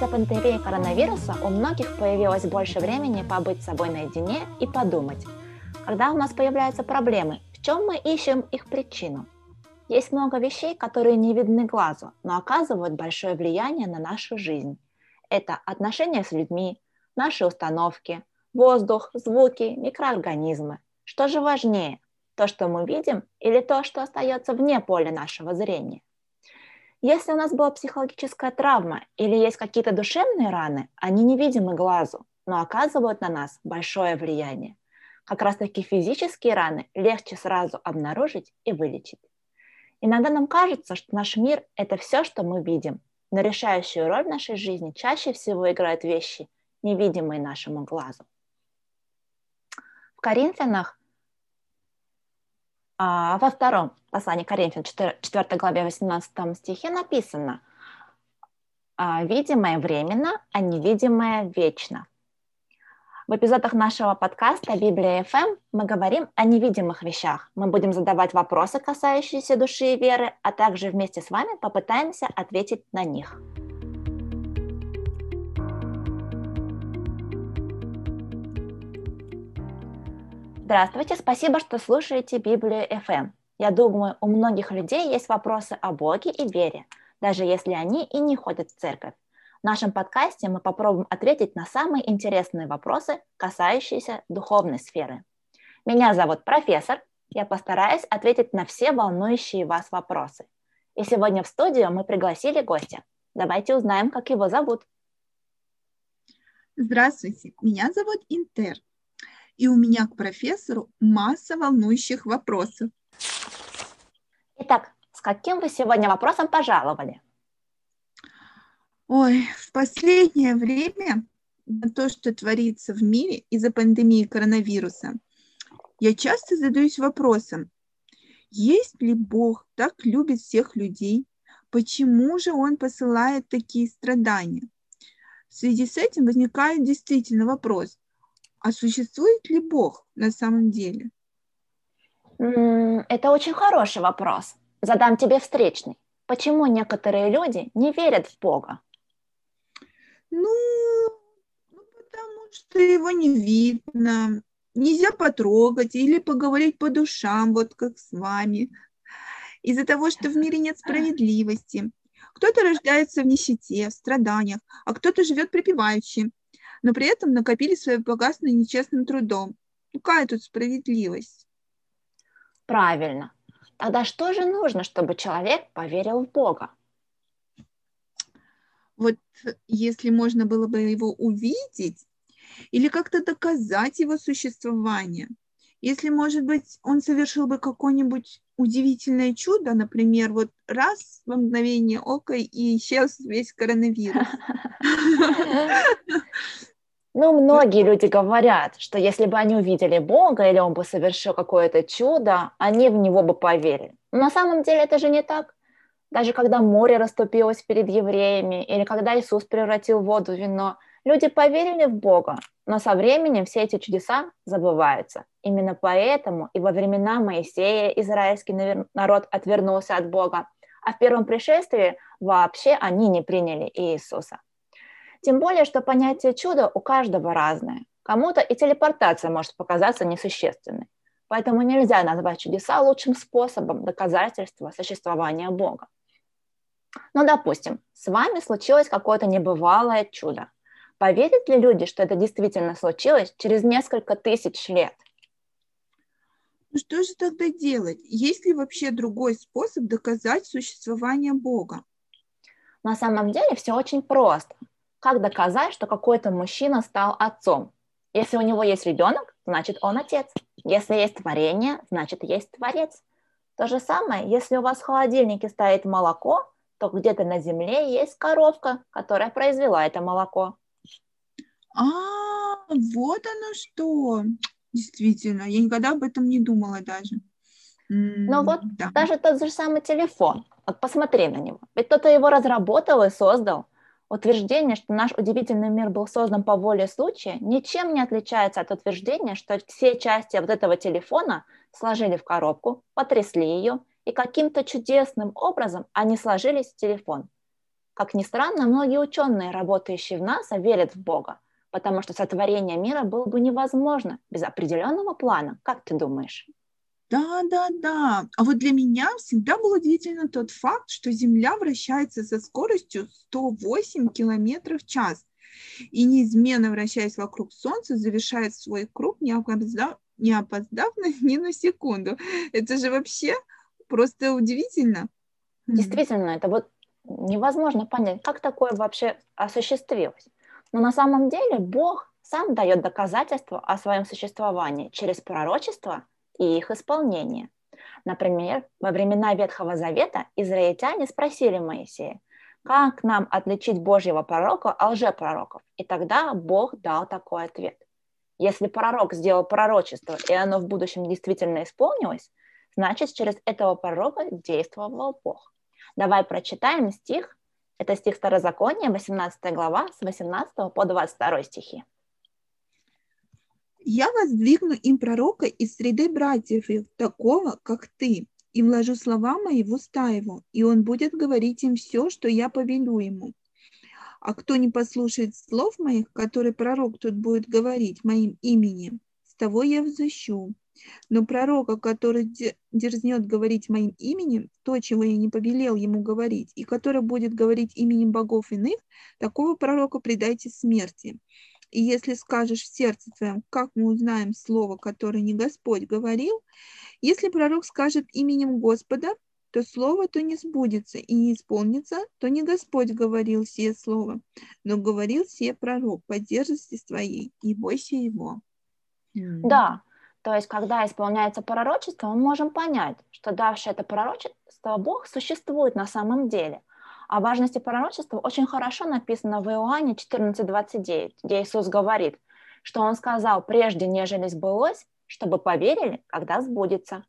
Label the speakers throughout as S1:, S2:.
S1: из-за пандемии коронавируса у многих появилось больше времени побыть с собой наедине и подумать, когда у нас появляются проблемы, в чем мы ищем их причину. Есть много вещей, которые не видны глазу, но оказывают большое влияние на нашу жизнь. Это отношения с людьми, наши установки, воздух, звуки, микроорганизмы. Что же важнее, то, что мы видим, или то, что остается вне поля нашего зрения? Если у нас была психологическая травма или есть какие-то душевные раны, они невидимы глазу, но оказывают на нас большое влияние. Как раз таки физические раны легче сразу обнаружить и вылечить. Иногда нам кажется, что наш мир – это все, что мы видим, но решающую роль в нашей жизни чаще всего играют вещи, невидимые нашему глазу. В Коринфянах а во втором послании Коринфян, 4, 4 главе 18 стихе написано «А, «Видимое временно, а невидимое вечно». В эпизодах нашего подкаста «Библия ФМ» мы говорим о невидимых вещах. Мы будем задавать вопросы, касающиеся души и веры, а также вместе с вами попытаемся ответить на них. Здравствуйте, спасибо, что слушаете Библию FM. Я думаю, у многих людей есть вопросы о Боге и вере, даже если они и не ходят в церковь. В нашем подкасте мы попробуем ответить на самые интересные вопросы, касающиеся духовной сферы. Меня зовут профессор, я постараюсь ответить на все волнующие вас вопросы. И сегодня в студию мы пригласили гостя. Давайте узнаем, как его зовут.
S2: Здравствуйте, меня зовут Интер и у меня к профессору масса волнующих вопросов.
S1: Итак, с каким вы сегодня вопросом пожаловали?
S2: Ой, в последнее время на то, что творится в мире из-за пандемии коронавируса, я часто задаюсь вопросом, есть ли Бог так любит всех людей, почему же Он посылает такие страдания? В связи с этим возникает действительно вопрос, а существует ли Бог на самом деле?
S1: Это очень хороший вопрос. Задам тебе встречный. Почему некоторые люди не верят в Бога?
S2: Ну, ну, потому что его не видно, нельзя потрогать или поговорить по душам, вот как с вами. Из-за того, что в мире нет справедливости. Кто-то рождается в нищете, в страданиях, а кто-то живет припеваючи но при этом накопили свое богатство нечестным трудом. Какая тут справедливость?
S1: Правильно. Тогда что же нужно, чтобы человек поверил в Бога?
S2: Вот если можно было бы его увидеть или как-то доказать его существование, если, может быть, он совершил бы какое-нибудь удивительное чудо, например, вот раз во мгновение ока и исчез весь коронавирус.
S1: Ну, многие люди говорят, что если бы они увидели Бога или Он бы совершил какое-то чудо, они в Него бы поверили. Но на самом деле это же не так. Даже когда море расступилось перед евреями или когда Иисус превратил воду в вино, люди поверили в Бога, но со временем все эти чудеса забываются. Именно поэтому и во времена Моисея израильский народ отвернулся от Бога, а в первом пришествии вообще они не приняли Иисуса. Тем более, что понятие чуда у каждого разное. Кому-то и телепортация может показаться несущественной. Поэтому нельзя назвать чудеса лучшим способом доказательства существования Бога. Ну, допустим, с вами случилось какое-то небывалое чудо. Поверят ли люди, что это действительно случилось через несколько тысяч лет?
S2: Ну что же тогда делать? Есть ли вообще другой способ доказать существование Бога?
S1: На самом деле все очень просто. Как доказать, что какой-то мужчина стал отцом? Если у него есть ребенок, значит он отец. Если есть творение, значит есть творец. То же самое, если у вас в холодильнике стоит молоко, то где-то на земле есть коровка, которая произвела это молоко.
S2: А, вот оно что. Действительно, я никогда об этом не думала даже.
S1: Ну вот да. даже тот же самый телефон. Вот посмотри на него. Ведь кто-то его разработал и создал. Утверждение, что наш удивительный мир был создан по воле случая, ничем не отличается от утверждения, что все части вот этого телефона сложили в коробку, потрясли ее, и каким-то чудесным образом они сложились в телефон. Как ни странно, многие ученые, работающие в НАСА, верят в Бога, потому что сотворение мира было бы невозможно без определенного плана. Как ты думаешь?
S2: Да, да, да. А вот для меня всегда был удивительно тот факт, что Земля вращается со скоростью 108 километров в час и неизменно вращаясь вокруг Солнца, завершает свой круг, не опоздав, не опоздав ни на секунду. Это же вообще просто удивительно.
S1: Действительно, это вот невозможно понять, как такое вообще осуществилось. Но на самом деле Бог сам дает доказательства о своем существовании через пророчество и их исполнение. Например, во времена Ветхого Завета израильтяне спросили Моисея, как нам отличить Божьего пророка от лжепророков? И тогда Бог дал такой ответ. Если пророк сделал пророчество, и оно в будущем действительно исполнилось, значит, через этого пророка действовал Бог. Давай прочитаем стих. Это стих Старозакония, 18 глава, с 18 по 22 стихи.
S2: «Я воздвигну им пророка из среды братьев их, такого, как ты, и вложу слова мои в уста его, и он будет говорить им все, что я повелю ему. А кто не послушает слов моих, которые пророк тут будет говорить моим именем, с того я взыщу. Но пророка, который дерзнет говорить моим именем, то, чего я не повелел ему говорить, и который будет говорить именем богов иных, такого пророка предайте смерти. И если скажешь в сердце твоем, как мы узнаем слово, которое не Господь говорил, если пророк скажет именем Господа, то слово то не сбудется и не исполнится, то не Господь говорил сие слово, но говорил сие пророк по дерзости своей, и бойся его.
S1: Да, то есть, когда исполняется пророчество, мы можем понять, что давшее это пророчество Бог существует на самом деле. О важности пророчества очень хорошо написано в Иоанне 14:29, где Иисус говорит, что Он сказал, прежде нежели сбылось, чтобы поверили, когда сбудется.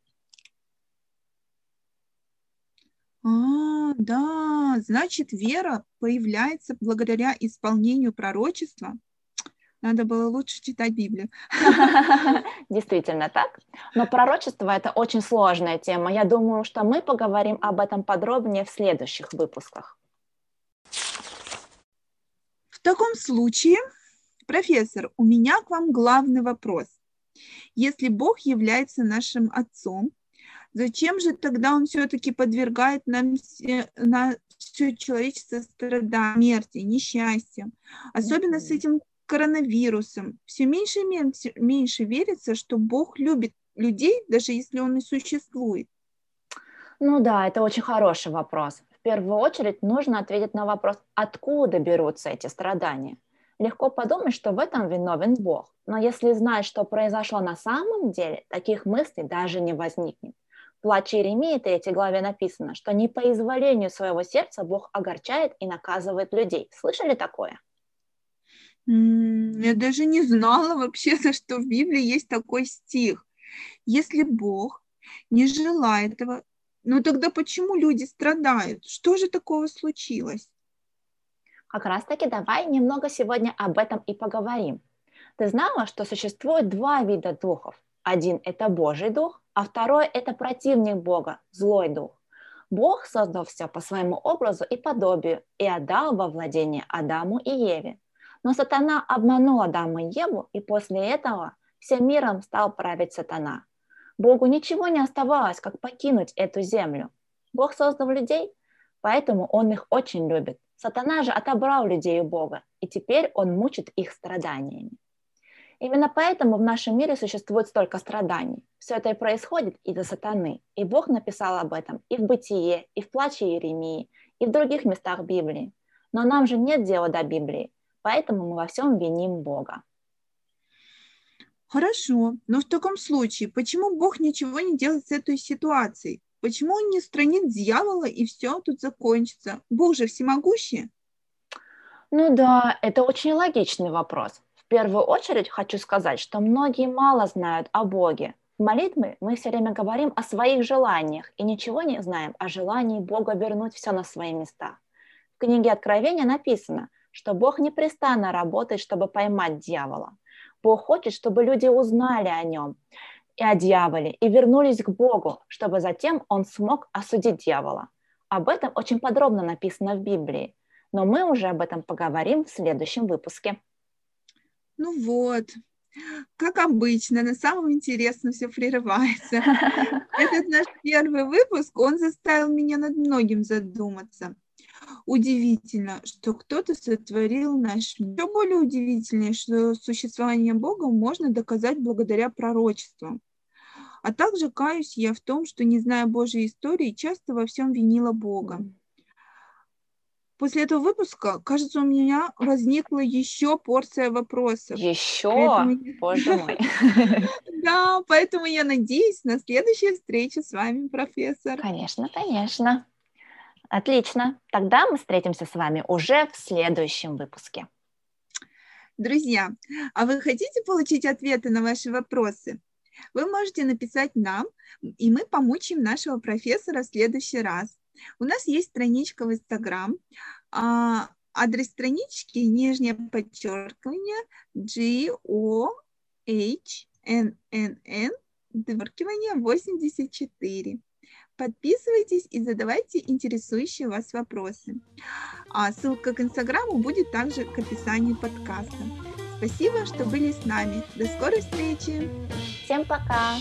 S2: А, да, значит, вера появляется благодаря исполнению пророчества. Надо было лучше читать Библию.
S1: Действительно так. Но пророчество – это очень сложная тема. Я думаю, что мы поговорим об этом подробнее в следующих выпусках.
S2: В таком случае, профессор, у меня к вам главный вопрос. Если Бог является нашим Отцом, зачем же тогда Он все-таки подвергает нам все, на все человечество страданиям, смерти, несчастьям? Особенно с этим коронавирусом. Все меньше и меньше, меньше верится, что Бог любит людей, даже если Он и существует.
S1: Ну да, это очень хороший вопрос. В первую очередь нужно ответить на вопрос, откуда берутся эти страдания – Легко подумать, что в этом виновен Бог, но если знать, что произошло на самом деле, таких мыслей даже не возникнет. В плаче Иеремии 3 главе написано, что не по изволению своего сердца Бог огорчает и наказывает людей. Слышали такое?
S2: Я даже не знала вообще, что в Библии есть такой стих. Если Бог не желает этого, ну тогда почему люди страдают? Что же такого случилось?
S1: Как раз таки давай немного сегодня об этом и поговорим. Ты знала, что существует два вида духов? Один – это Божий дух, а второй – это противник Бога, злой дух. Бог создал все по своему образу и подобию и отдал во владение Адаму и Еве. Но сатана обманул Адама и Еву, и после этого всем миром стал править сатана. Богу ничего не оставалось, как покинуть эту землю. Бог создал людей, поэтому Он их очень любит. Сатана же отобрал людей у Бога, и теперь он мучит их страданиями. Именно поэтому в нашем мире существует столько страданий. Все это и происходит из-за сатаны. И Бог написал об этом и в Бытие, и в Плаче Иеремии, и в других местах Библии. Но нам же нет дела до Библии, поэтому мы во всем виним Бога.
S2: Хорошо, но в таком случае, почему Бог ничего не делает с этой ситуацией? Почему он не странит дьявола и все тут закончится? Бог же всемогущий.
S1: Ну да, это очень логичный вопрос. В первую очередь хочу сказать, что многие мало знают о Боге. В молитве мы все время говорим о своих желаниях и ничего не знаем о желании Бога вернуть все на свои места. В книге Откровения написано, что Бог непрестанно работает, чтобы поймать дьявола. Бог хочет, чтобы люди узнали о нем, и о дьяволе и вернулись к Богу, чтобы затем он смог осудить дьявола. Об этом очень подробно написано в Библии. Но мы уже об этом поговорим в следующем выпуске.
S2: Ну вот, как обычно, на самом интересном все прерывается. Этот наш первый выпуск, он заставил меня над многим задуматься. Удивительно, что кто-то сотворил наш мир. Еще более удивительнее, что существование Бога можно доказать благодаря пророчествам. А также каюсь я в том, что, не зная Божьей истории, часто во всем винила Бога. После этого выпуска, кажется, у меня возникла еще порция вопросов.
S1: Еще? Поэтому... Боже мой.
S2: Да, поэтому я надеюсь на следующую встречу с вами, профессор.
S1: Конечно, конечно. Отлично. Тогда мы встретимся с вами уже в следующем выпуске.
S2: Друзья, а вы хотите получить ответы на ваши вопросы? Вы можете написать нам, и мы помучим нашего профессора в следующий раз. У нас есть страничка в Инстаграм. А, адрес странички нижнее подчеркивание G O H N N N подчеркивание 84. Подписывайтесь и задавайте интересующие вас вопросы. А ссылка к Инстаграму будет также к описанию подкаста. Спасибо, что были с нами. До скорой встречи.
S1: Всем пока.